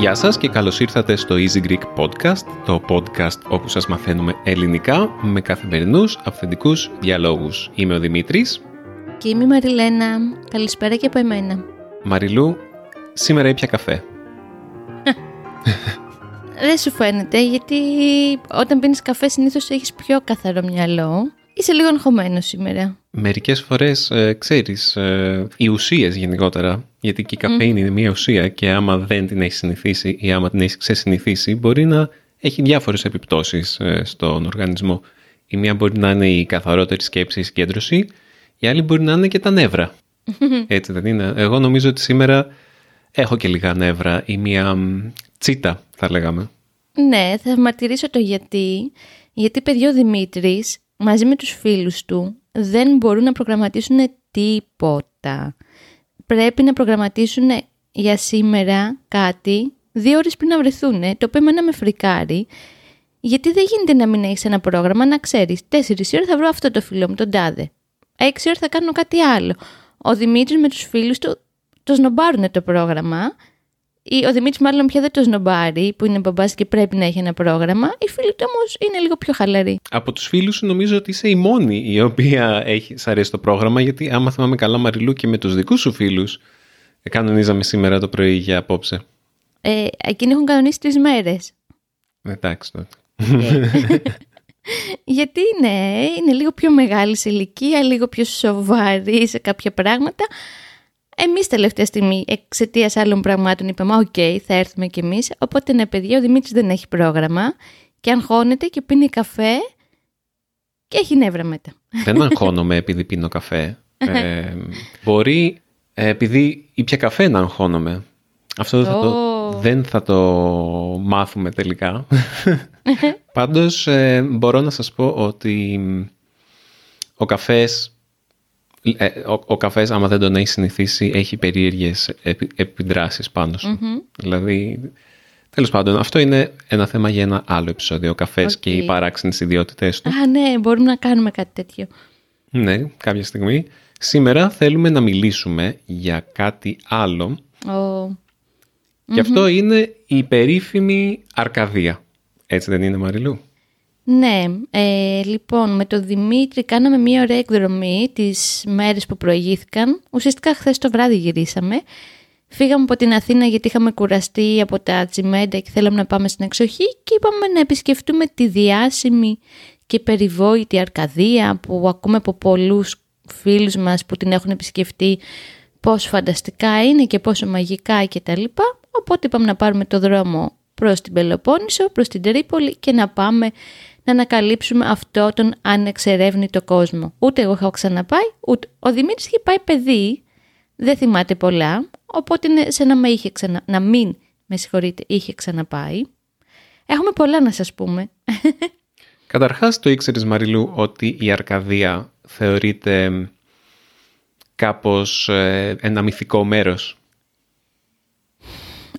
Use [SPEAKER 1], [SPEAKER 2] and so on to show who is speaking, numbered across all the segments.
[SPEAKER 1] Γεια σας και καλώς ήρθατε στο Easy Greek Podcast, το podcast όπου σας μαθαίνουμε ελληνικά με καθημερινούς αυθεντικούς διαλόγους. Είμαι ο Δημήτρης.
[SPEAKER 2] Και είμαι η Μαριλένα. Καλησπέρα και από εμένα.
[SPEAKER 1] Μαριλού, σήμερα ήπια καφέ.
[SPEAKER 2] Δεν σου φαίνεται, γιατί όταν πίνεις καφέ συνήθως έχεις πιο καθαρό μυαλό. Είσαι λίγο αγχωμένος σήμερα.
[SPEAKER 1] Μερικές φορές, ε, ξέρεις, ε, οι ουσίες γενικότερα, γιατί και η καφέινη είναι μια ουσία και άμα δεν την έχεις συνηθίσει ή άμα την έχεις ξεσυνηθίσει, μπορεί να έχει διάφορες επιπτώσεις ε, στον οργανισμό. Η μία μπορεί να είναι η καθαρότερη σκέψη, η συγκέντρωση, η άλλη μπορεί να είναι και τα νεύρα. Έτσι δεν είναι. Εγώ νομίζω ότι σήμερα έχω και λίγα νεύρα ή μια τσίτα θα λέγαμε.
[SPEAKER 2] Ναι, θα μαρτυρήσω το γιατί. Γιατί παιδί ο Δημήτρης μαζί με τους φίλους του δεν μπορούν να προγραμματίσουν τίποτα. Πρέπει να προγραμματίσουν για σήμερα κάτι δύο ώρες πριν να βρεθούν, το οποίο εμένα με φρικάρει, γιατί δεν γίνεται να μην έχεις ένα πρόγραμμα να ξέρεις τέσσερις ώρες θα βρω αυτό το φίλο μου, τον τάδε. Έξι ώρες θα κάνω κάτι άλλο. Ο Δημήτρης με τους φίλους του το σνομπάρουν το πρόγραμμα ο Δημήτρης, μάλλον πια δεν το σνομπάρει, που είναι μπαμπάς και πρέπει να έχει ένα πρόγραμμα. Οι φίλοι του όμως είναι λίγο πιο χαλαροί.
[SPEAKER 1] Από τους φίλους σου, νομίζω ότι είσαι η μόνη η οποία έχει, σ' αρέσει το πρόγραμμα, γιατί άμα θυμάμαι καλά, Μαριλού, και με τους δικούς σου φίλους, κανονίζαμε σήμερα το πρωί για απόψε.
[SPEAKER 2] Ε, εκείνοι έχουν κανονίσει τρεις μέρες.
[SPEAKER 1] Εντάξει τότε.
[SPEAKER 2] Γιατί είναι, είναι λίγο πιο μεγάλη σε ηλικία, λίγο πιο σοβαρή σε κάποια πράγματα. Εμείς τελευταία στιγμή εξαιτίας άλλων πραγμάτων είπαμε: Οκ, θα έρθουμε κι εμείς. Οπότε ναι, παιδιά, ο Δημήτρης δεν έχει πρόγραμμα και αγχώνεται και πίνει καφέ και έχει νεύρα μετά.
[SPEAKER 1] Δεν αγχώνομαι επειδή πίνω καφέ. Ε, μπορεί ε, επειδή ήπια καφέ να αγχώνομαι. Αυτό θα το, δεν θα το μάθουμε τελικά. Πάντως ε, μπορώ να σας πω ότι ο καφές ε, ο, ο καφές άμα δεν τον έχει συνηθίσει έχει περίεργες επι, επιδράσεις πάνω σου. Δηλαδή, τέλος πάντων, αυτό είναι ένα θέμα για ένα άλλο επεισόδιο. Ο καφές και οι παράξενες ιδιότητες του.
[SPEAKER 2] Α, ναι, μπορούμε να κάνουμε κάτι τέτοιο.
[SPEAKER 1] Ναι, κάποια στιγμή. Σήμερα θέλουμε να μιλήσουμε για κάτι άλλο.
[SPEAKER 2] Oh.
[SPEAKER 1] Και αυτό είναι η περίφημη Αρκαδία. Έτσι δεν είναι Μαριλού;
[SPEAKER 2] Ναι, ε, λοιπόν με τον Δημήτρη κάναμε μία ωραία εκδρομή τις μέρες που προηγήθηκαν. Ουσιαστικά χθες το βράδυ γυρίσαμε. Φύγαμε από την Αθήνα γιατί είχαμε κουραστεί από τα τσιμέντα και θέλαμε να πάμε στην εξοχή και είπαμε να επισκεφτούμε τη διάσημη και περιβόητη Αρκαδία που ακούμε από πολλούς φίλους μας που την έχουν επισκεφτεί πόσο φανταστικά είναι και πόσο μαγικά και τα λοιπά. Οπότε είπαμε να πάρουμε το δρόμο προς την Πελοπόννησο, προς την Τρίπολη και να πάμε να ανακαλύψουμε αυτό τον ανεξερεύνητο κόσμο. Ούτε εγώ έχω ξαναπάει, ούτε ο Δημήτρης είχε πάει παιδί, δεν θυμάται πολλά, οπότε είναι σαν να, με είχε ξανα... να μην, με συγχωρείτε, είχε ξαναπάει. Έχουμε πολλά να σας πούμε.
[SPEAKER 1] Καταρχάς το ήξερες Μαριλού ότι η Αρκαδία θεωρείται κάπως ε, ένα μυθικό μέρος;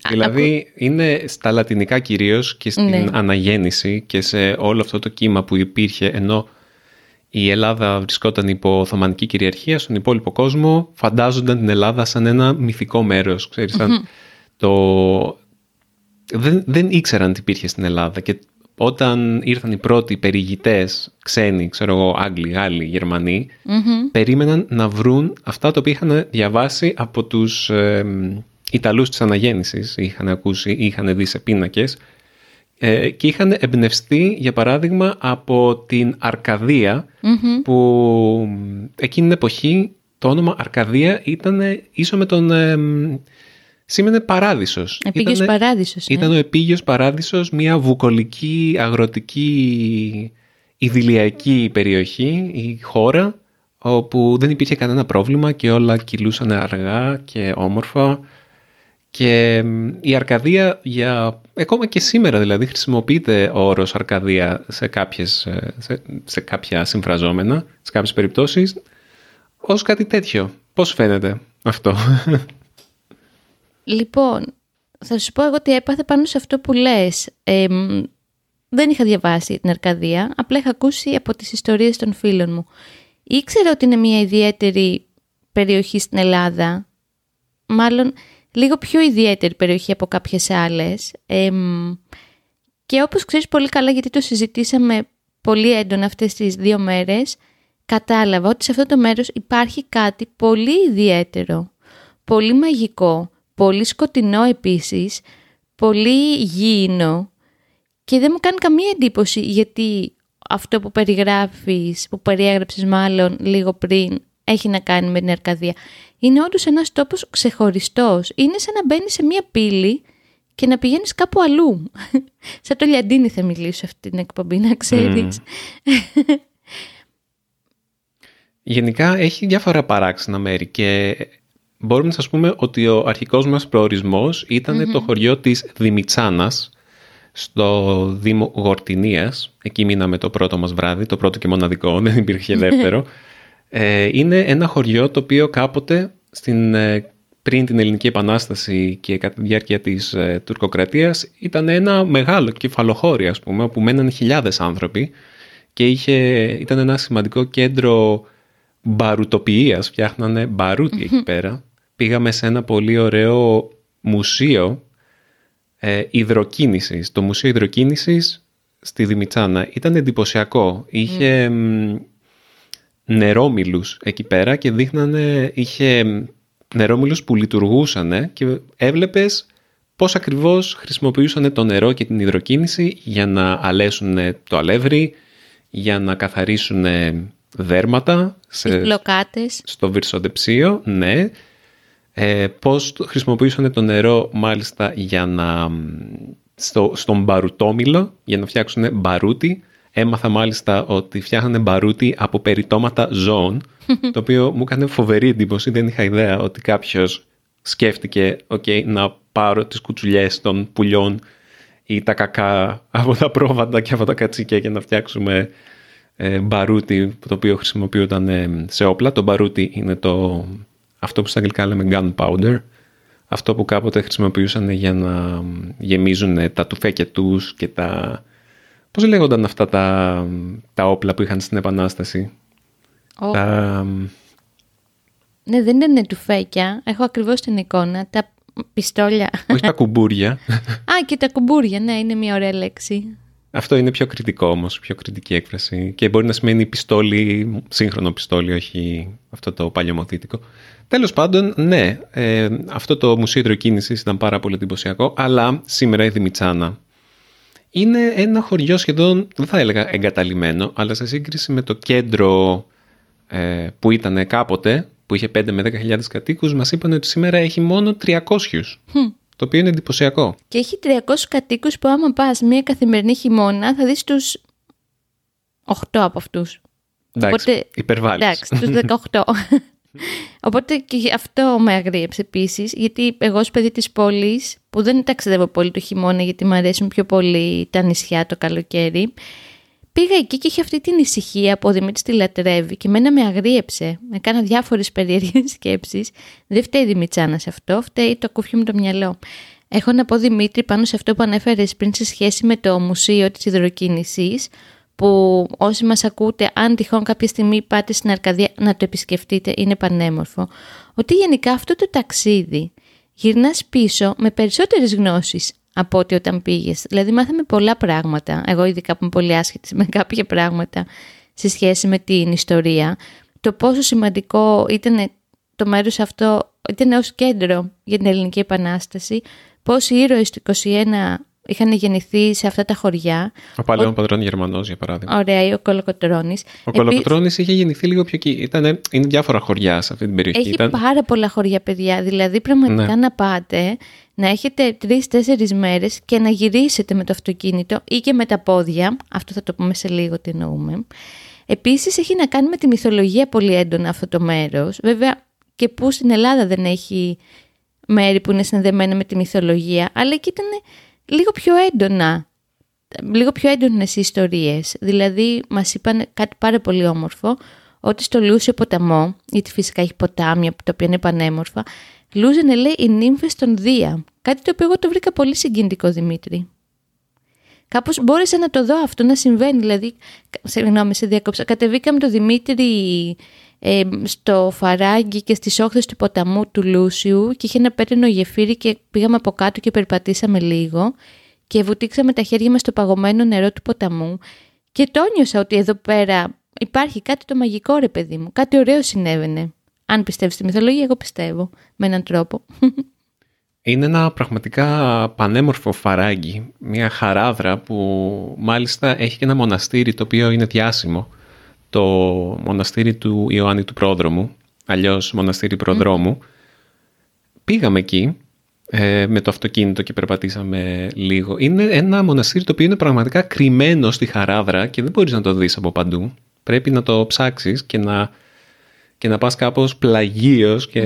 [SPEAKER 1] Δηλαδή είναι στα λατινικά κυρίως και στην ναι. αναγέννηση και σε όλο αυτό το κύμα που υπήρχε ενώ η Ελλάδα βρισκόταν υπό Οθωμανική κυριαρχία στον υπόλοιπο κόσμο φαντάζονταν την Ελλάδα σαν ένα μυθικό μέρος. Ξέρεις, το... δεν, δεν ήξεραν τι υπήρχε στην Ελλάδα και όταν ήρθαν οι πρώτοι περιηγητές ξένοι, ξέρω εγώ, Άγγλοι, Γάλλοι, Γερμανοί, περίμεναν να βρουν αυτά τα οποία είχαν διαβάσει από τους Ιταλούς της αναγέννησης είχαν ακούσει, είχαν δει σε πίνακες ε, και είχαν εμπνευστεί για παράδειγμα από την αρκαδια που εκείνη την εποχή το όνομα Αρκαδία ήταν ίσο με τον... Ε, σήμαινε παράδεισος.
[SPEAKER 2] Επίγειος Ήτανε, παράδεισος.
[SPEAKER 1] Ναι. Ήταν ο επίγειος παράδεισος, μια βουκολική, αγροτική, ιδηλιακή περιοχή, η χώρα, όπου δεν υπήρχε κανένα πρόβλημα και όλα κυλούσαν αργά και όμορφα. Και η Αρκαδία, για, ακόμα και σήμερα δηλαδή, χρησιμοποιείται ο όρος Αρκαδία σε, κάποιες, ε, σε, σε κάποια συμφραζόμενα, σε κάποιες περιπτώσεις, ως κάτι τέτοιο. Πώς φαίνεται αυτό;
[SPEAKER 2] Λοιπόν, θα σου πω εγώ τι έπαθε πάνω σε αυτό που λες. δεν είχα διαβάσει την Αρκαδία, απλά είχα ακούσει από τις ιστορίες των φίλων μου. Ήξερα ότι είναι μια ιδιαίτερη περιοχή στην Ελλάδα, μάλλον λίγο πιο ιδιαίτερη περιοχή από κάποιες άλλες. και όπως ξέρεις πολύ καλά, γιατί το συζητήσαμε πολύ έντονα αυτές τις δύο μέρες, κατάλαβα ότι σε αυτό το μέρος υπάρχει κάτι πολύ ιδιαίτερο, πολύ μαγικό, πολύ σκοτεινό επίσης, πολύ γήινο και δεν μου κάνει καμία εντύπωση γιατί αυτό που περιγράφεις, που περιέγραψες μάλλον λίγο πριν, έχει να κάνει με την Αρκαδία. Είναι όντως ένας τόπος ξεχωριστός. Είναι σαν να μπαίνεις σε μία πύλη και να πηγαίνεις κάπου αλλού. σαν το Λιαντίνι θα μιλήσω αυτή την εκπομπή, να ξέρεις.
[SPEAKER 1] Γενικά έχει διάφορα παράξενα μέρη και μπορούμε να σας πούμε ότι ο αρχικός μας προορισμός το χωριό της Δημητσάνας στο Δήμο Γορτινίας. Εκεί μείναμε το πρώτο μας βράδυ, το πρώτο και μοναδικό, δεν υπήρχε δεύτερο. Ε, είναι ένα χωριό το οποίο κάποτε στην, ε, πριν την Ελληνική Επανάσταση και κατά τη διάρκεια της ε, τουρκοκρατίας ήταν ένα μεγάλο κεφαλοχώρι ας πούμε όπου μέναν χιλιάδες άνθρωποι και είχε, ήταν ένα σημαντικό κέντρο μπαρουτοποιίας, φτιάχνανε μπαρούτι εκεί πέρα. Πήγαμε σε ένα πολύ ωραίο μουσείο ε, υδροκίνησης. Το Μουσείο Υδροκίνησης στη Δημητσάνα ήταν εντυπωσιακό. Είχε mm. Νερόμιλους εκεί πέρα και δείχνανε, είχε νερόμιλους που λειτουργούσαν και έβλεπες πώς ακριβώς χρησιμοποιούσαν το νερό και την υδροκίνηση για να αλέσουν το αλεύρι, για να καθαρίσουν δέρματα
[SPEAKER 2] σε,
[SPEAKER 1] στο βυρσοδεψίο, ναι. Ε, πώς χρησιμοποιούσαν το νερό μάλιστα για να, στο, στον μπαρουτόμιλο για να φτιάξουν μπαρούτι. Έμαθα μάλιστα ότι φτιάχνανε μπαρούτι από περιτώματα ζώων, το οποίο μου έκανε φοβερή εντύπωση. Δεν είχα ιδέα ότι κάποιος σκέφτηκε okay, να πάρω τις κουτσουλιές των πουλιών ή τα κακά από τα πρόβατα και από τα κατσίκια και να φτιάξουμε ε, μπαρούτι το οποίο χρησιμοποιούνταν ε, σε όπλα. Το μπαρούτι είναι το, αυτό που στα αγγλικά λέμε gunpowder. Αυτό που κάποτε χρησιμοποιούσαν για να γεμίζουν τα τουφέκια τους και τα... Πώς λέγονταν αυτά τα, τα όπλα που είχαν στην Επανάσταση;
[SPEAKER 2] Oh. Τα... Ναι, δεν είναι τουφέκια. Έχω ακριβώς την εικόνα. Τα πιστόλια.
[SPEAKER 1] Όχι τα κουμπούρια.
[SPEAKER 2] Α, και τα κουμπούρια, ναι, είναι μια ωραία λέξη.
[SPEAKER 1] Αυτό είναι πιο κριτικό όμως, πιο κριτική έκφραση. Και μπορεί να σημαίνει πιστόλι, σύγχρονο πιστόλι, όχι αυτό το παλιωμοθήτικο. Τέλος πάντων, ναι, ε, αυτό το μουσείο υδροκίνησης ήταν πάρα πολύ εντυπωσιακό, αλλά σήμερα η Δημητσάνα είναι ένα χωριό σχεδόν, δεν θα έλεγα εγκαταλειμμένο, αλλά σε σύγκριση με το κέντρο ε, που ήταν κάποτε, που είχε 5 με 10.000 κατοίκους, μας είπαν ότι σήμερα έχει μόνο 300. Το οποίο είναι εντυπωσιακό.
[SPEAKER 2] Και έχει 300 κατοίκους που άμα πας μία καθημερινή χειμώνα θα δεις τους 8 από αυτούς.
[SPEAKER 1] Εντάξει, Οπότε, υπερβάλλεις.
[SPEAKER 2] Εντάξει, τους 18. Οπότε και αυτό με αγρίεψε επίσης, γιατί εγώ ως παιδί της πόλης, που δεν ταξιδεύω πολύ το χειμώνα γιατί μου αρέσουν πιο πολύ τα νησιά το καλοκαίρι, πήγα εκεί και είχε αυτή την ησυχία που ο Δημήτρης τη λατρεύει και μένα με αγρίεψε. Με κάνα διάφορες περίεργες σκέψεις. Δεν φταίει η Δημητσάνα σε αυτό, φταίει το κουφιό μου το μυαλό. Έχω να πω Δημήτρη πάνω σε αυτό που ανέφερες πριν σε σχέση με το Μουσείο της Ιδροκίνησης, που όσοι μας ακούτε, αν τυχόν κάποια στιγμή πάτε στην Αρκαδία να το επισκεφτείτε, είναι πανέμορφο, ότι γενικά αυτό το ταξίδι γυρνάς πίσω με περισσότερες γνώσεις από ότι όταν πήγες. Δηλαδή μάθαμε πολλά πράγματα, εγώ ειδικά που είμαι πολύ άσχετη με κάποια πράγματα σε σχέση με την ιστορία, το πόσο σημαντικό ήταν το μέρος αυτό, ήταν ως κέντρο για την Ελληνική Επανάσταση, πώς οι ήρωες του 21 είχαν γεννηθεί σε αυτά τα χωριά.
[SPEAKER 1] Ο παλαιόν ο... πατρών Γερμανός, για παράδειγμα.
[SPEAKER 2] Ωραία, ή ο Κολοκοτρόνη.
[SPEAKER 1] Ο Κολοκοτρόνη είχε γεννηθεί λίγο πιο εκεί. Ήτανε, είναι διάφορα χωριά σε αυτή την περιοχή.
[SPEAKER 2] Έχει Ήταν... πάρα πολλά χωριά, παιδιά. Δηλαδή, πραγματικά ναι. να πάτε, να έχετε τρει-τέσσερι μέρες και να γυρίσετε με το αυτοκίνητο ή και με τα πόδια. Αυτό θα το πούμε σε λίγο τι εννοούμε. Επίσης, έχει να κάνει με τη μυθολογία πολύ έντονα αυτό το μέρος. Βέβαια, και που στην Ελλάδα δεν έχει μέρη που είναι συνδεμένα με τη μυθολογία, αλλά εκεί ήταν λίγο πιο έντονα, λίγο πιο έντονες ιστορίες. Δηλαδή μας είπαν κάτι πάρα πολύ όμορφο, ότι στο Λούσιο ποταμό, γιατί φυσικά έχει ποτάμια τα οποία είναι πανέμορφα, λούζανε λέει οι νύμφες των Δία. Κάτι το οποίο εγώ το βρήκα πολύ συγκινητικό, Δημήτρη. Κάπως μπόρεσα να το δω αυτό να συμβαίνει, δηλαδή, συγγνώμη, σε διακόψα, κατεβήκαμε το Δημήτρη ε, στο φαράγγι και στις όχθες του ποταμού του Λούσιου και είχε ένα πέτρινο γεφύρι και πήγαμε από κάτω και περπατήσαμε λίγο και βουτήξαμε τα χέρια μας στο παγωμένο νερό του ποταμού και το νιώσα ότι εδώ πέρα υπάρχει κάτι το μαγικό ρε παιδί μου, κάτι ωραίο συνέβαινε. Αν πιστεύεις στη μυθολογία, εγώ πιστεύω με έναν τρόπο.
[SPEAKER 1] Είναι ένα πραγματικά πανέμορφο φαράγγι, μια χαράδρα που μάλιστα έχει και ένα μοναστήρι το οποίο είναι διάσημο. Το μοναστήρι του Ιωάννη του Πρόδρομου, αλλιώς μοναστήρι Προδρόμου. Πήγαμε εκεί ε, με το αυτοκίνητο και περπατήσαμε λίγο. Είναι ένα μοναστήρι το οποίο είναι πραγματικά κρυμμένο στη χαράδρα και δεν μπορείς να το δεις από παντού. Πρέπει να το ψάξεις και να, και να πας κάπως πλαγίως και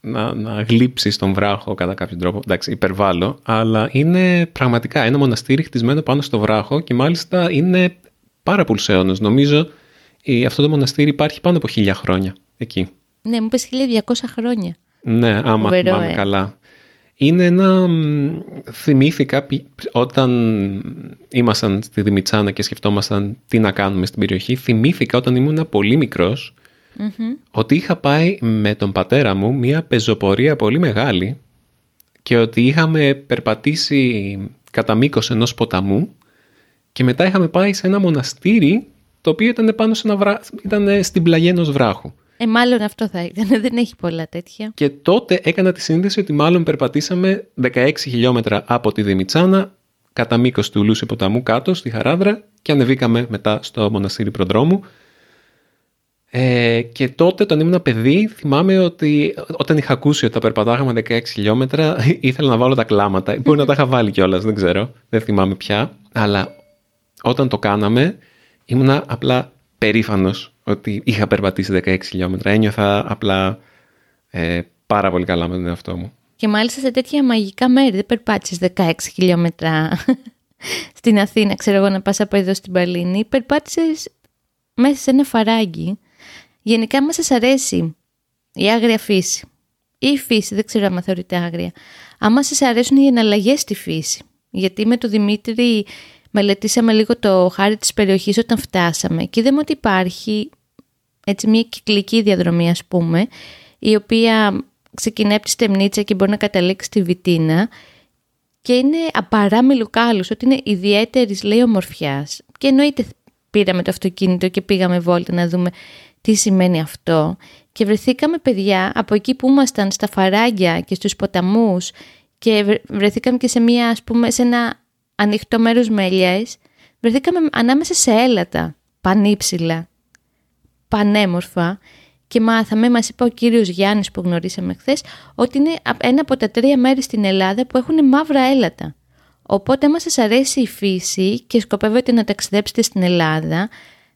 [SPEAKER 1] να, να γλύψεις τον βράχο κατά κάποιο τρόπο. Εντάξει, υπερβάλλω, αλλά είναι πραγματικά ένα μοναστήρι χτισμένο πάνω στο βράχο και μάλιστα είναι πάρα πολλούς αιώνες. Νομίζω αυτό το μοναστήρι υπάρχει πάνω από χίλια χρόνια εκεί.
[SPEAKER 2] Ναι, μου πες 1200 χρόνια.
[SPEAKER 1] Ναι, άμα θυμάμαι ε. καλά. Είναι ένα... Θυμήθηκα όταν ήμασταν στη Δημητσάνα και σκεφτόμασταν τι να κάνουμε στην περιοχή. Θυμήθηκα όταν ήμουν πολύ μικρός ότι είχα πάει με τον πατέρα μου μια πεζοπορία πολύ μεγάλη και ότι είχαμε περπατήσει κατά μήκος ενός ποταμού και μετά είχαμε πάει σε ένα μοναστήρι το οποίο ήταν πάνω σε ένα βρά... ήταν στην πλαγιά ενός βράχου.
[SPEAKER 2] Ε, μάλλον αυτό θα ήταν, δεν έχει πολλά τέτοια.
[SPEAKER 1] Και τότε έκανα τη σύνδεση ότι μάλλον περπατήσαμε 16 χιλιόμετρα από τη Δημητσάνα κατά μήκος του Λούση ποταμού κάτω στη Χαράδρα και ανεβήκαμε μετά στο μοναστήρι προδρόμου ε, και τότε, όταν ήμουν παιδί, θυμάμαι ότι όταν είχα ακούσει ότι θα περπατάγαμε 16 χιλιόμετρα, ήθελα να βάλω τα κλάματα. Μπορεί να τα είχα βάλει κιόλας, δεν ξέρω. Δεν θυμάμαι πια. Αλλά όταν το κάναμε, ήμουν απλά περήφανος ότι είχα περπατήσει 16 χιλιόμετρα. Ένιωθα απλά ε, πάρα πολύ καλά με τον εαυτό μου.
[SPEAKER 2] Και μάλιστα σε τέτοια μαγικά μέρη. Δεν περπάτησες 16 χιλιόμετρα στην Αθήνα, ξέρω εγώ, να πας από εδώ στην Παλίνη. Περπάτησες μέσα σε ένα φαράγγι Γενικά μας σας αρέσει η άγρια φύση ή η φύση, δεν ξέρω αν θεωρείται άγρια. Άμα σας αρέσουν οι εναλλαγές στη φύση. Γιατί με τον Δημήτρη μελετήσαμε λίγο το χάρη της περιοχής όταν φτάσαμε και είδαμε ότι υπάρχει έτσι μια κυκλική διαδρομή ας πούμε η οποία ξεκινάει από τη Στεμνίτσα και μπορεί να καταλήξει στη Βιτίνα και είναι απαράμιλου κάλους, ότι είναι ιδιαίτερης λέει ομορφιάς. Και εννοείται πήραμε το αυτοκίνητο και πήγαμε βόλτα να δούμε τι σημαίνει αυτό και βρεθήκαμε παιδιά από εκεί που ήμασταν στα φαράγγια και στους ποταμούς και βρεθήκαμε και σε, μια, ας πούμε, σε ένα ανοιχτό μέρος με ελιές, βρεθήκαμε ανάμεσα σε έλατα, πανύψηλα, πανέμορφα και μάθαμε, μας είπε ο κύριος Γιάννης που γνωρίσαμε χθες, ότι είναι ένα από τα τρία μέρη στην Ελλάδα που έχουν μαύρα έλατα. Οπότε, άμα σας αρέσει η φύση και σκοπεύετε να ταξιδέψετε στην Ελλάδα,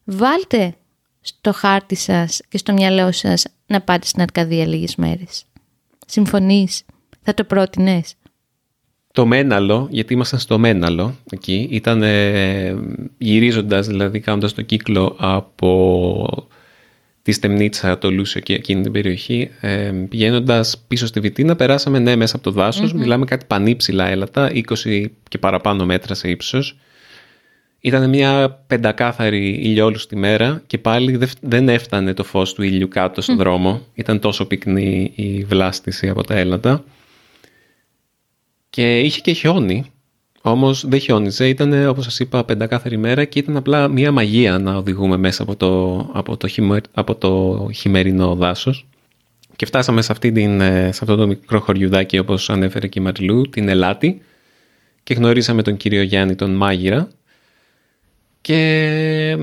[SPEAKER 2] βάλτε στο χάρτη σας και στο μυαλό σας να πάτε στην Αρκαδία λίγες μέρες. Συμφωνείς, θα το πρότεινες;
[SPEAKER 1] Το Μέναλο, γιατί ήμασταν στο Μέναλο εκεί, ήταν ε, γυρίζοντας, δηλαδή κάνοντας το κύκλο από τη Στεμνίτσα, το Λούσιο και εκείνη την περιοχή, ε, πηγαίνοντας πίσω στη Βιτίνα, περάσαμε ναι μέσα από το δασος μιλάμε κάτι πανύψηλα έλατα, 20 και παραπάνω μέτρα σε ύψος, ήταν μια πεντακάθαρη ηλιόλουστη μέρα και πάλι δεν έφτανε το φως του ήλιου κάτω στον δρόμο. Ήταν τόσο πυκνή η βλάστηση από τα έλατα. Και είχε και χιόνι, όμως δεν χιόνιζε. Ήταν όπως σας είπα πεντακάθαρη μέρα και ήταν απλά μια μαγεία να οδηγούμε μέσα από το, από το, από το χειμερινό δάσος. Και φτάσαμε σε, αυτή την, ε, σε αυτό το μικρό χωριουδάκι όπως ανέφερε και η Μαριλού, την Ελάτη και γνωρίσαμε τον κύριο Γιάννη τον Μάγειρα και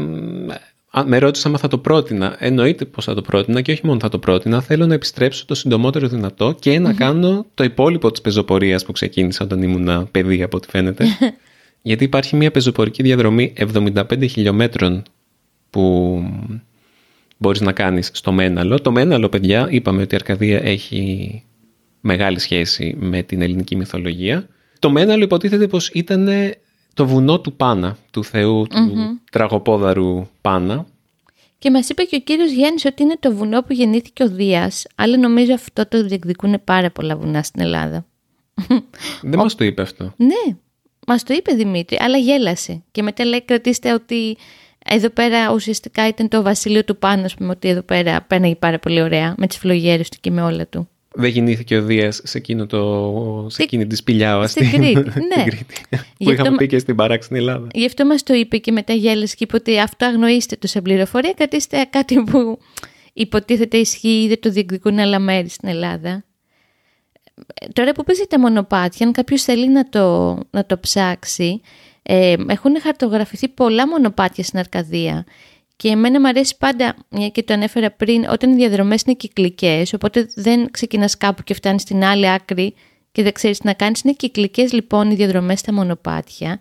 [SPEAKER 1] με ρώτησα αν θα το πρότεινα. Εννοείται πως θα το πρότεινα και όχι μόνο θα το πρότεινα. Θέλω να επιστρέψω το συντομότερο δυνατό και να κάνω το υπόλοιπο της πεζοπορίας που ξεκίνησα όταν ήμουν παιδί από ό,τι φαίνεται. Γιατί υπάρχει μια πεζοπορική διαδρομή 75 χιλιόμετρων που μπορείς να κάνεις στο Μέναλο. Το Μέναλο, παιδιά, είπαμε ότι η Αρκαδία έχει μεγάλη σχέση με την ελληνική μυθολογία. Το Μέναλο υποτίθεται πως ήταν το βουνό του Πάνα, του θεού του τραγοπόδαρου Πάνα.
[SPEAKER 2] Και μας είπε και ο κύριος Γιάννης ότι είναι το βουνό που γεννήθηκε ο Δίας, αλλά νομίζω αυτό το διεκδικούν πάρα πολλά βουνά στην Ελλάδα.
[SPEAKER 1] Δεν μας το είπε αυτό.
[SPEAKER 2] Ναι, μας το είπε Δημήτρη, αλλά γέλασε. Και μετά λέει κρατήστε ότι εδώ πέρα ουσιαστικά ήταν το βασίλειο του πάνω, πούμε, ότι εδώ πέρα πέρναγε πάρα πολύ ωραία με τις φλογέρες του και με όλα του.
[SPEAKER 1] Δεν γεννήθηκε ο Δίας σε, εκείνο το, σε εκείνη τη σπηλιά
[SPEAKER 2] στην, στην Κρήτη. ναι.
[SPEAKER 1] που είχαμε πει και στην παράξενη Ελλάδα.
[SPEAKER 2] Γι' αυτό μας το είπε και μετά γέλασε και είπε ότι αυτό αγνοήστε το σε πληροφορία, κρατήστε κάτι που υποτίθεται ισχύει ή δεν το διεκδικούν άλλα μέρη στην Ελλάδα. Τώρα που παίζει τα μονοπάτια, αν κάποιος θέλει να το, να το ψάξει, ε, έχουν χαρτογραφηθεί πολλά μονοπάτια στην Αρκαδία και εμένα μου αρέσει πάντα, μια και το ανέφερα πριν, όταν οι διαδρομές είναι κυκλικές, οπότε δεν ξεκινάς κάπου και φτάνεις στην άλλη άκρη και δεν ξέρεις τι να κάνεις. Είναι κυκλικές λοιπόν οι διαδρομές στα μονοπάτια.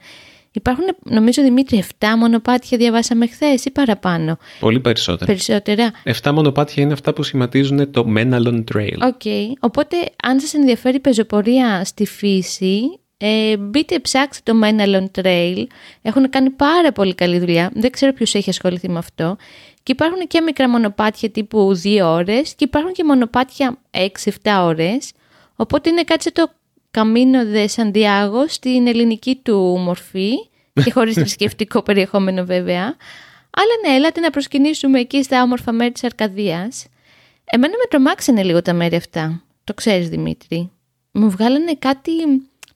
[SPEAKER 2] Υπάρχουν, νομίζω, Δημήτρη, 7 μονοπάτια διαβάσαμε χθες ή παραπάνω;
[SPEAKER 1] Πολύ περισσότερα.
[SPEAKER 2] Περισσότερα.
[SPEAKER 1] 7 μονοπάτια είναι αυτά που σχηματίζουν το Menalon Trail.
[SPEAKER 2] OK. Okay. Οπότε, αν σας ενδιαφέρει η πεζοπορία στη φύση, ε, μπείτε ψάξτε το Menalon Trail. Έχουν κάνει πάρα πολύ καλή δουλειά. Δεν ξέρω ποιος έχει ασχοληθεί με αυτό. Και υπάρχουν και μικρά μονοπάτια τύπου 2 ώρες και υπάρχουν και μονοπάτια 6-7 ώρες. Οπότε είναι κάτι το Camino de Santiago στην ελληνική του μορφή και χωρίς θρησκευτικό περιεχόμενο βέβαια. Αλλά ναι, έλατε να προσκυνήσουμε εκεί στα όμορφα μέρη της Αρκαδίας. Εμένα με τρομάξανε λίγο τα μέρη αυτά. Το ξέρεις Δημήτρη. Μου βγάλανε κάτι,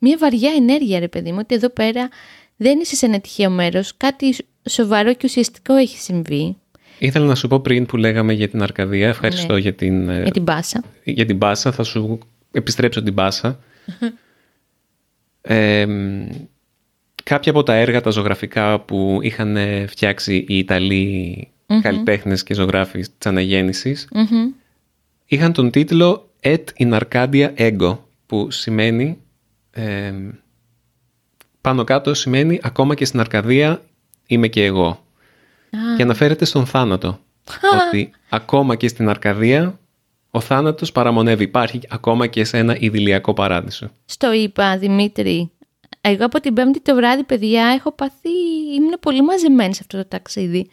[SPEAKER 2] μια βαριά ενέργεια ρε παιδί μου, ότι εδώ πέρα δεν είσαι σε ένα τυχαίο μέρος, κάτι σοβαρό και ουσιαστικό έχει συμβεί.
[SPEAKER 1] Ήθελα να σου πω πριν που λέγαμε για την Αρκαδία, ευχαριστώ
[SPEAKER 2] ναι.
[SPEAKER 1] για την...
[SPEAKER 2] Για την Πάσα.
[SPEAKER 1] Για την Πάσα, θα σου επιστρέψω την Πάσα κάποια από τα έργα, τα ζωγραφικά που είχαν φτιάξει οι Ιταλοί mm-hmm. καλλιτέχνες και ζωγράφοι της αναγεννησης είχαν τον τίτλο «Et in Arcadia Ego» που σημαίνει πάνω κάτω σημαίνει «Ακόμα και στην Αρκαδία είμαι και εγώ». Και αναφέρεται στον θάνατο. ότι ακόμα και στην Αρκαδία ο θάνατος παραμονεύει. Υπάρχει ακόμα και σε ένα ιδηλιακό παράδεισο.
[SPEAKER 2] Στο είπα, Δημήτρη. Εγώ από την πέμπτη το βράδυ, παιδιά, έχω παθεί... Ήμουν πολύ μαζεμένη σε αυτό το ταξίδι.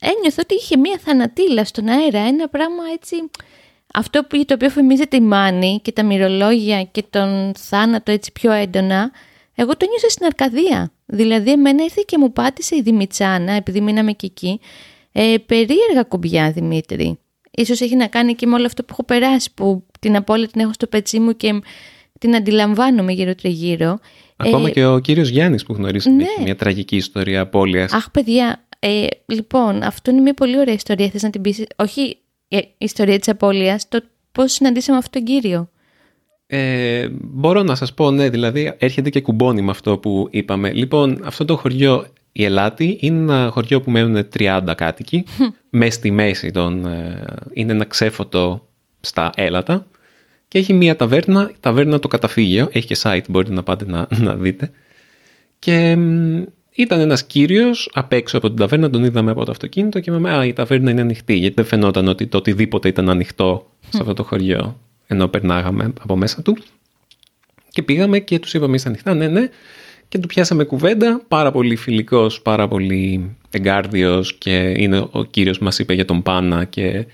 [SPEAKER 2] Ένιωθω ότι είχε μία θανατήλα στον αέρα. Ένα πράγμα έτσι... Αυτό που, το οποίο φημίζεται η Μάνη και τα μυρολόγια και τον θάνατο έτσι πιο έντονα, εγώ το νιώσα στην Αρκαδία. Δηλαδή, εμένα ήρθε και μου πάτησε η Δημητσάνα, επειδή μείναμε και εκεί, ε, περίεργα κουμπιά, Δημήτρη. Ίσως έχει να κάνει και με όλο αυτό που έχω περάσει, που την απόλυτη την έχω στο πετσί μου και την αντιλαμβάνομαι γύρω τριγύρω.
[SPEAKER 1] Ακόμα ε, και ο κύριος Γιάννης που γνωρίζει ναι. μια τραγική ιστορία απώλειας.
[SPEAKER 2] Αχ παιδιά, ε, λοιπόν, αυτό είναι μια πολύ ωραία ιστορία. Θες να την πεις, όχι η ιστορία της απώλειας, το πώς συναντήσαμε αυτόν τον κύριο.
[SPEAKER 1] Ε, μπορώ να σας πω, ναι, δηλαδή έρχεται και κουμπώνει με αυτό που είπαμε. Λοιπόν, αυτό το χωριό η Ελάτη είναι ένα χωριό που μένουν 30 κάτοικοι. μες στη μέση των, ε, είναι ένα ξέφωτο στα έλατα. Και έχει μία ταβέρνα, ταβέρνα το καταφύγιο. Έχει και site, μπορείτε να πάτε να, να δείτε. Και ήταν ένας κύριος απ' έξω από την ταβέρνα, τον είδαμε από το αυτοκίνητο και είπαμε «Α, η ταβέρνα είναι ανοιχτή». Γιατί δεν φαινόταν ότι το οτιδήποτε ήταν ανοιχτό σε αυτό το χωριό, ενώ περνάγαμε από μέσα του. Και πήγαμε και τους είπαμε «Είστε ανοιχτά, ναι, ναι» και του πιάσαμε κουβέντα, πάρα πολύ φιλικός, πάρα πολύ εγκάρδιος και είναι ο κύριος που μας είπε για τον Πάνα και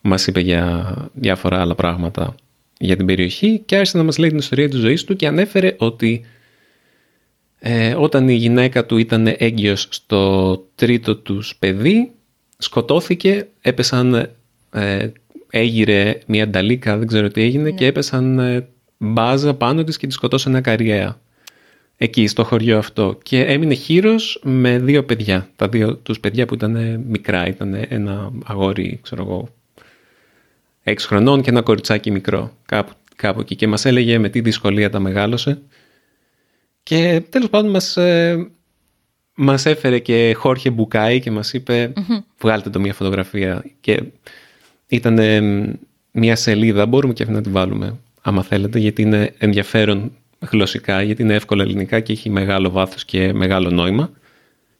[SPEAKER 1] μας είπε για διάφορα άλλα πράγματα για την περιοχή και άρχισε να μας λέει την ιστορία της ζωής του και ανέφερε ότι ε, όταν η γυναίκα του ήταν έγκυος στο τρίτο τους παιδί σκοτώθηκε, έπεσαν, ε, έγιρε μια νταλίκα, δεν ξέρω τι έγινε ναι. και έπεσαν ε, μπάζα πάνω της και τη σκοτώσανε καριέα. Εκεί στο χωριό αυτό. Και έμεινε χείρος με δύο παιδιά. Τα δύο τους παιδιά που ήταν μικρά, ήταν ένα αγόρι, ξέρω εγώ, έξι χρονών και ένα κοριτσάκι μικρό. Κάπου, κάπου εκεί. Και μας έλεγε με τι δυσκολία τα μεγάλωσε και τέλος πάντων μας, ε, μας έφερε και Χόρχε Μπουκάη και μας είπε βγάλτε το μια φωτογραφία και ήταν μια σελίδα, μπορούμε και αυτή να τη βάλουμε άμα θέλετε γιατί είναι ενδιαφέρον γλωσσικά γιατί είναι εύκολα ελληνικά και έχει μεγάλο βάθος και μεγάλο νόημα.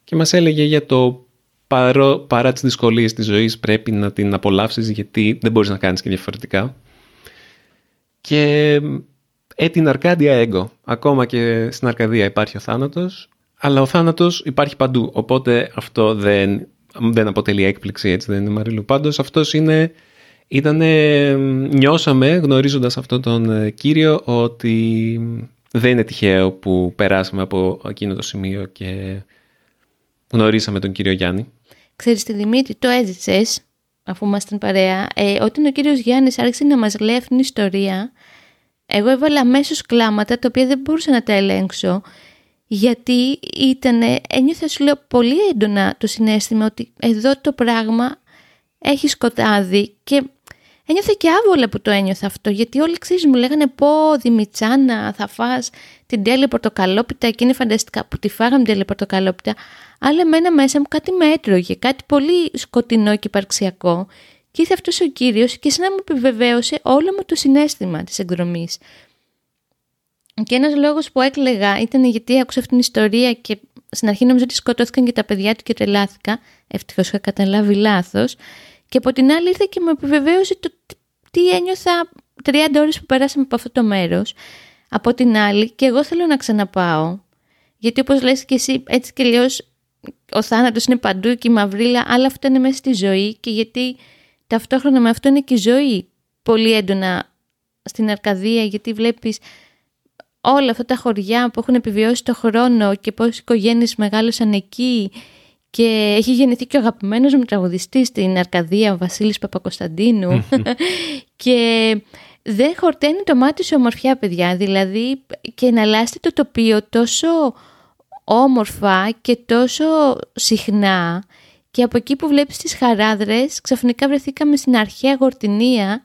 [SPEAKER 1] Και μας έλεγε για το παρό, παρά τις δυσκολίες της ζωής πρέπει να την απολαύσεις γιατί δεν μπορείς να κάνεις και διαφορετικά. Και ε, την Αρκάντια έγκο ακόμα και στην Αρκαδία υπάρχει ο θάνατος αλλά ο θάνατος υπάρχει παντού οπότε αυτό δεν, δεν αποτελεί έκπληξη έτσι δεν είναι Μαρίλου πάντως αυτός είναι Ήταν, νιώσαμε γνωρίζοντας αυτόν τον ε, κύριο ότι δεν είναι τυχαίο που περάσαμε από εκείνο το σημείο και γνωρίσαμε τον κύριο Γιάννη.
[SPEAKER 2] Ξέρεις τη Δημήτρη, το έζησες αφού ήμασταν παρέα. Ε, όταν ο κύριος Γιάννης άρχισε να μας λέει αυτήν την ιστορία, εγώ έβαλα αμέσως κλάματα τα οποία δεν μπορούσα να τα ελέγξω γιατί ήταν, ένιωθα σου λέω πολύ έντονα το συνέστημα ότι εδώ το πράγμα έχει σκοτάδι και ένιωθα και άβολα που το ένιωθα αυτό γιατί όλοι ξέρεις μου λέγανε πω Δημητσάνα θα φας την τέλεια πορτοκαλόπιτα και είναι φανταστικά που τη φάγαμε την τέλεια πορτοκαλόπιτα αλλά εμένα μέσα μου κάτι με έτρωγε, κάτι πολύ σκοτεινό και υπαρξιακό και ήρθε αυτός ο κύριος και σαν να μου επιβεβαίωσε όλο μου το συνέστημα της εκδρομής. Και ένας λόγος που έκλεγα ήταν γιατί άκουσα αυτήν την ιστορία και στην αρχή νόμιζα ότι σκοτώθηκαν και τα παιδιά του και τρελάθηκα. Ευτυχώς είχα καταλάβει λάθος. Και από την άλλη ήρθε και με επιβεβαίωσε το τι ένιωθα 30 ώρες που περάσαμε από αυτό το μέρος. Από την άλλη και εγώ θέλω να ξαναπάω. Γιατί όπως λες και εσύ έτσι και λίγο ο θάνατος είναι παντού και η μαυρίλα αλλά αυτό είναι μέσα στη ζωή και γιατί ταυτόχρονα με αυτό είναι και η ζωή πολύ έντονα στην Αρκαδία γιατί βλέπεις όλα αυτά τα χωριά που έχουν επιβιώσει το χρόνο και πώς οι οικογένειες μεγάλωσαν εκεί και έχει γεννηθεί και ο αγαπημένος μου τραγουδιστής στην Αρκαδία, ο Βασίλης Παπακοσταντίνου. Και δεν χορταίνει το μάτι σε ομορφιά παιδιά, δηλαδή και να αλλάσει το τοπίο τόσο όμορφα και τόσο συχνά και από εκεί που βλέπεις τις χαράδρες ξαφνικά βρεθήκαμε στην αρχαία Γορτινία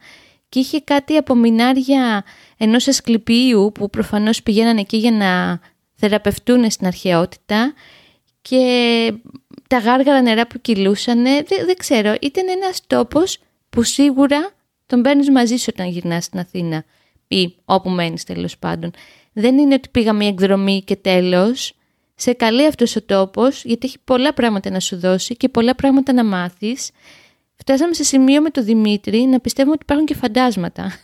[SPEAKER 2] και είχε κάτι από μινάρια ενός ασκληπίου που προφανώς πηγαίναν εκεί για να θεραπευτούν στην αρχαιότητα και τα γάργαρα νερά που κυλούσαν, δεν, δεν ξέρω, ήταν ένας τόπος που σίγουρα τον παίρνεις μαζί σου όταν γυρνάς στην Αθήνα ή όπου μένεις τέλος πάντων. Δεν είναι ότι πήγαμε εκδρομή και τέλος. Σε καλεί αυτός ο τόπος γιατί έχει πολλά πράγματα να σου δώσει και πολλά πράγματα να μάθεις. Φτάσαμε σε σημείο με τον Δημήτρη να πιστεύουμε ότι υπάρχουν και φαντάσματα.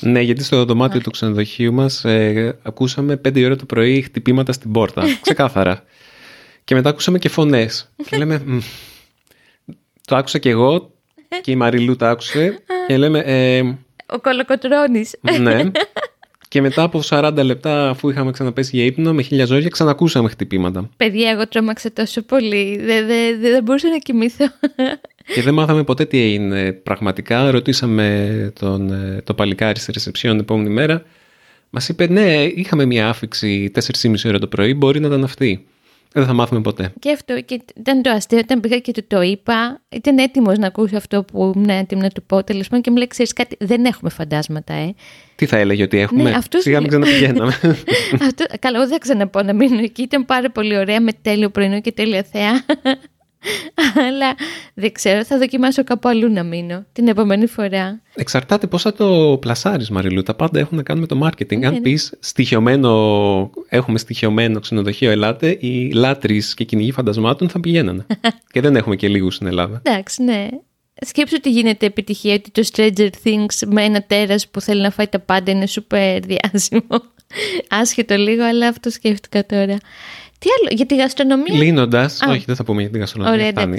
[SPEAKER 1] ναι, γιατί στο δωμάτιο του ξενοδοχείου μας ε, ακούσαμε πέντε ώρα το πρωί χτυπήματα στην πόρτα. Ξεκάθαρα. και μετά ακούσαμε και φωνές. και λέμε, το άκουσα και εγώ και η Μαριλού το άκουσε και λέμε... Ε,
[SPEAKER 2] Ο Κολοκοτρώνης.
[SPEAKER 1] ναι. Και μετά από 40 λεπτά, αφού είχαμε ξαναπέσει για ύπνο, με χίλια ζώρια, ξανακούσαμε χτυπήματα.
[SPEAKER 2] Παιδιά, εγώ τρόμαξα τόσο πολύ. Δεν δε, δε, δε μπορούσα να κοιμηθώ.
[SPEAKER 1] Και δεν μάθαμε ποτέ τι έγινε πραγματικά. Ρωτήσαμε τον, ε, το παλικάρι στη ρεσεψιόν την επόμενη μέρα. Μας είπε, ναι, είχαμε μια άφηξη 4,5 ώρα το πρωί, μπορεί να ήταν αυτή. Δεν θα μάθουμε ποτέ.
[SPEAKER 2] Και αυτό και ήταν το αστείο. Όταν πήγα και του το είπα, ήταν έτοιμος να ακούσει αυτό που ήμουν έτοιμο να του πω. Τέλος πάντων και μου λέει: Ξέρεις κάτι, δεν έχουμε φαντάσματα, ε.
[SPEAKER 1] Τι θα έλεγε ότι έχουμε; Ναι, αυτός... Σιγά μην ξαναπηγαίναμε.
[SPEAKER 2] αυτό... Καλά, εγώ δεν ξαναπώ να μείνω εκεί. Ήταν πάρα πολύ ωραία με τέλειο πρωινό και τέλεια θέα. Αλλά δεν ξέρω, θα δοκιμάσω κάπου αλλού να μείνω την επόμενη φορά.
[SPEAKER 1] Εξαρτάται πώς θα το πλασάρεις, Μαριλού. Τα πάντα έχουν να κάνουν με το marketing. Αν ναι. πεις στοιχειωμένο, έχουμε στοιχειωμένο ξενοδοχείο, ελάτε, οι λάτρε και κυνηγοί φαντασμάτων θα πηγαίνανε. και δεν έχουμε και λίγους στην Ελλάδα.
[SPEAKER 2] Εντάξει, ναι. Σκέψου ότι γίνεται επιτυχία ότι το Stranger Things με ένα τέρας που θέλει να φάει τα πάντα είναι σούπερ διάσημο. Άσχετο λίγο, αλλά αυτό σκέφτηκα τώρα. Τι άλλο, για τη γαστρονομία;
[SPEAKER 1] Λύνοντας. Όχι, δεν θα πούμε για τη γαστρονομία.
[SPEAKER 2] Ωραία,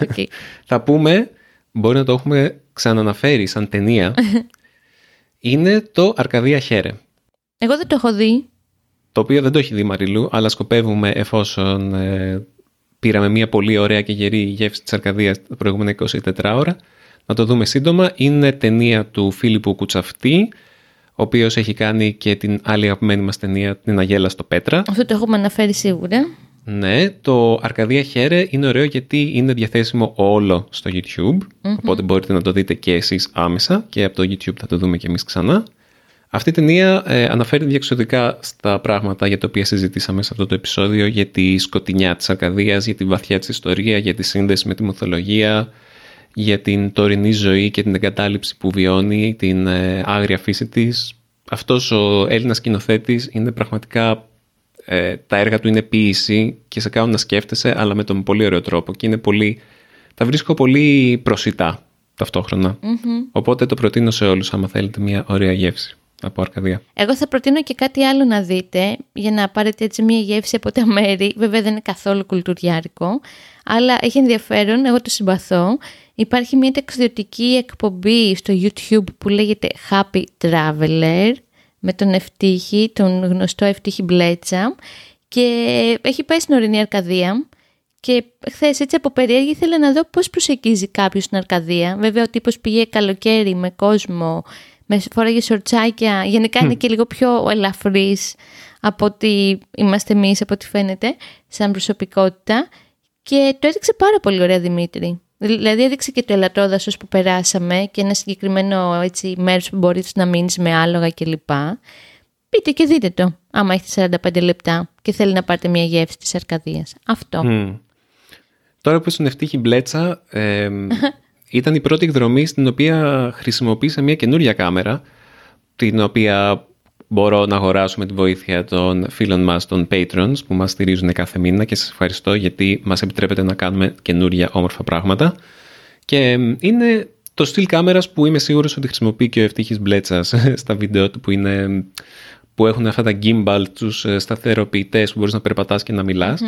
[SPEAKER 2] okay.
[SPEAKER 1] θα πούμε, μπορεί να το έχουμε ξαναναφέρει σαν ταινία. είναι το Αρκαδία Χέρε.
[SPEAKER 2] Εγώ δεν το έχω δει.
[SPEAKER 1] Το οποίο δεν το έχει δει Μαριλού, αλλά σκοπεύουμε εφόσον ε, πήραμε μια πολύ ωραία και γερή γεύση της Αρκαδίας τα προηγούμενα 24 ώρα. Να το δούμε σύντομα. Είναι ταινία του Φίλιππου Κουτσαφτή ο οποίος έχει κάνει και την άλλη αγαπημένη μας ταινία, την Αγέλα στο Πέτρα.
[SPEAKER 2] Αυτό το έχουμε αναφέρει σίγουρα.
[SPEAKER 1] Ναι, το Αρκαδία Χέρε είναι ωραίο γιατί είναι διαθέσιμο όλο στο YouTube, οπότε μπορείτε να το δείτε και εσείς άμεσα και από το YouTube θα το δούμε και εμείς ξανά. Αυτή η ταινία ε, αναφέρει διεξοδικά στα πράγματα για τα οποία συζητήσαμε σε αυτό το επεισόδιο, για τη σκοτεινιά της Αρκαδίας, για τη βαθιά της ιστορία, για τη σύνδεση με τη μυθολογία, για την τωρινή ζωή και την εγκατάλειψη που βιώνει, την ε, άγρια φύση της. Αυτός ο Έλληνας σκηνοθέτης είναι πραγματικά, ε, τα έργα του είναι ποίηση και σε κάνουν να σκέφτεσαι, αλλά με τον πολύ ωραίο τρόπο και είναι πολύ, τα βρίσκω πολύ προσιτά ταυτοχρονα Οπότε το προτείνω σε όλους άμα θέλετε μια ωραία γεύση από Αρκαδία.
[SPEAKER 2] Εγώ θα προτείνω και κάτι άλλο να δείτε για να πάρετε έτσι μια γεύση από τα μέρη. Βέβαια δεν είναι καθόλου κουλτουριάρικο, αλλά έχει ενδιαφέρον, εγώ το συμπαθώ Υπάρχει μια ταξιδιωτική εκπομπή στο YouTube που λέγεται Happy Traveler με τον Ευτύχη, τον γνωστό Ευτύχη Μπλέτσα και έχει πάει στην Ορεινή Αρκαδία και χθες έτσι από περίεργη ήθελα να δω πώς προσεγγίζει κάποιος στην Αρκαδία. Βέβαια ο τύπος πήγε καλοκαίρι με κόσμο, με φοράγε σορτσάκια, γενικά είναι και λίγο πιο ελαφρύς από ότι είμαστε εμείς, από ό,τι φαίνεται, σαν προσωπικότητα. Και το έδειξε πάρα πολύ ωραία Δημήτρη. Δηλαδή έδειξε και το ελαττόδασος που περάσαμε και ένα συγκεκριμένο έτσι, μέρος που μπορείς να μείνεις με άλογα κλπ. Πείτε και δείτε το, άμα έχετε 45 λεπτά και θέλει να πάρετε μια γεύση της Αρκαδίας. Αυτό.
[SPEAKER 1] Τώρα που ήσουν ευτύχη μπλέτσα, ε, ήταν η πρώτη εκδρομή στην οποία χρησιμοποίησα μια καινούρια κάμερα, την οποία μπορώ να αγοράσω με τη βοήθεια των φίλων μας, των patrons, που μας στηρίζουν κάθε μήνα και σας ευχαριστώ γιατί μας επιτρέπετε να κάνουμε καινούρια όμορφα πράγματα. Και είναι το στυλ κάμερας που είμαι σίγουρος ότι χρησιμοποιεί και ο ευτύχης Μπλέτσας στα βίντεο του που, είναι, που έχουν αυτά τα gimbal, τους ε, σταθεροποιητές που μπορείς να περπατάς και να μιλας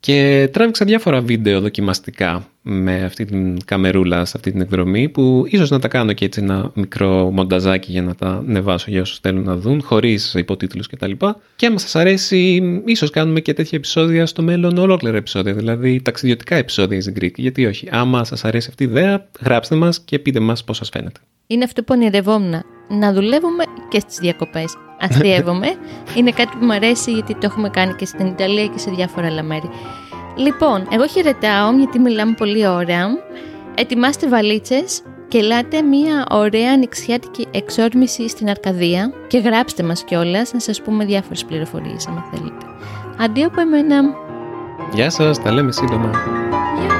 [SPEAKER 1] και τράβηξα διάφορα βίντεο δοκιμαστικά με αυτή την καμερούλα σε αυτή την εκδρομή που ίσως να τα κάνω και έτσι ένα μικρό μονταζάκι για να τα ανεβάσω για όσους θέλουν να δουν χωρίς υποτίτλους κτλ. Και, και άμα σας αρέσει ίσως κάνουμε και τέτοια επεισόδια στο μέλλον ολόκληρα επεισόδια δηλαδή ταξιδιωτικά επεισόδια στην Κρήτη γιατί όχι. Άμα σας αρέσει αυτή η ιδέα γράψτε μας και πείτε μας πώς σας φαίνεται.
[SPEAKER 2] Είναι αυτό που ονειρευόμουν να δουλεύουμε και στις διακοπές αστείευομαι. Είναι κάτι που μου αρέσει γιατί το έχουμε κάνει και στην Ιταλία και σε διάφορα άλλα μέρη. Λοιπόν, εγώ χαιρετάω γιατί μιλάμε πολύ ώρα. Ετοιμάστε βαλίτσες και ελάτε μια ωραία ανοιξιάτικη εξόρμηση στην Αρκαδία και γράψτε μας κιόλας να σας πούμε διάφορες πληροφορίες αν θέλετε. Αντίο από εμένα.
[SPEAKER 1] Γεια σας, τα λέμε σύντομα.
[SPEAKER 2] Γεια.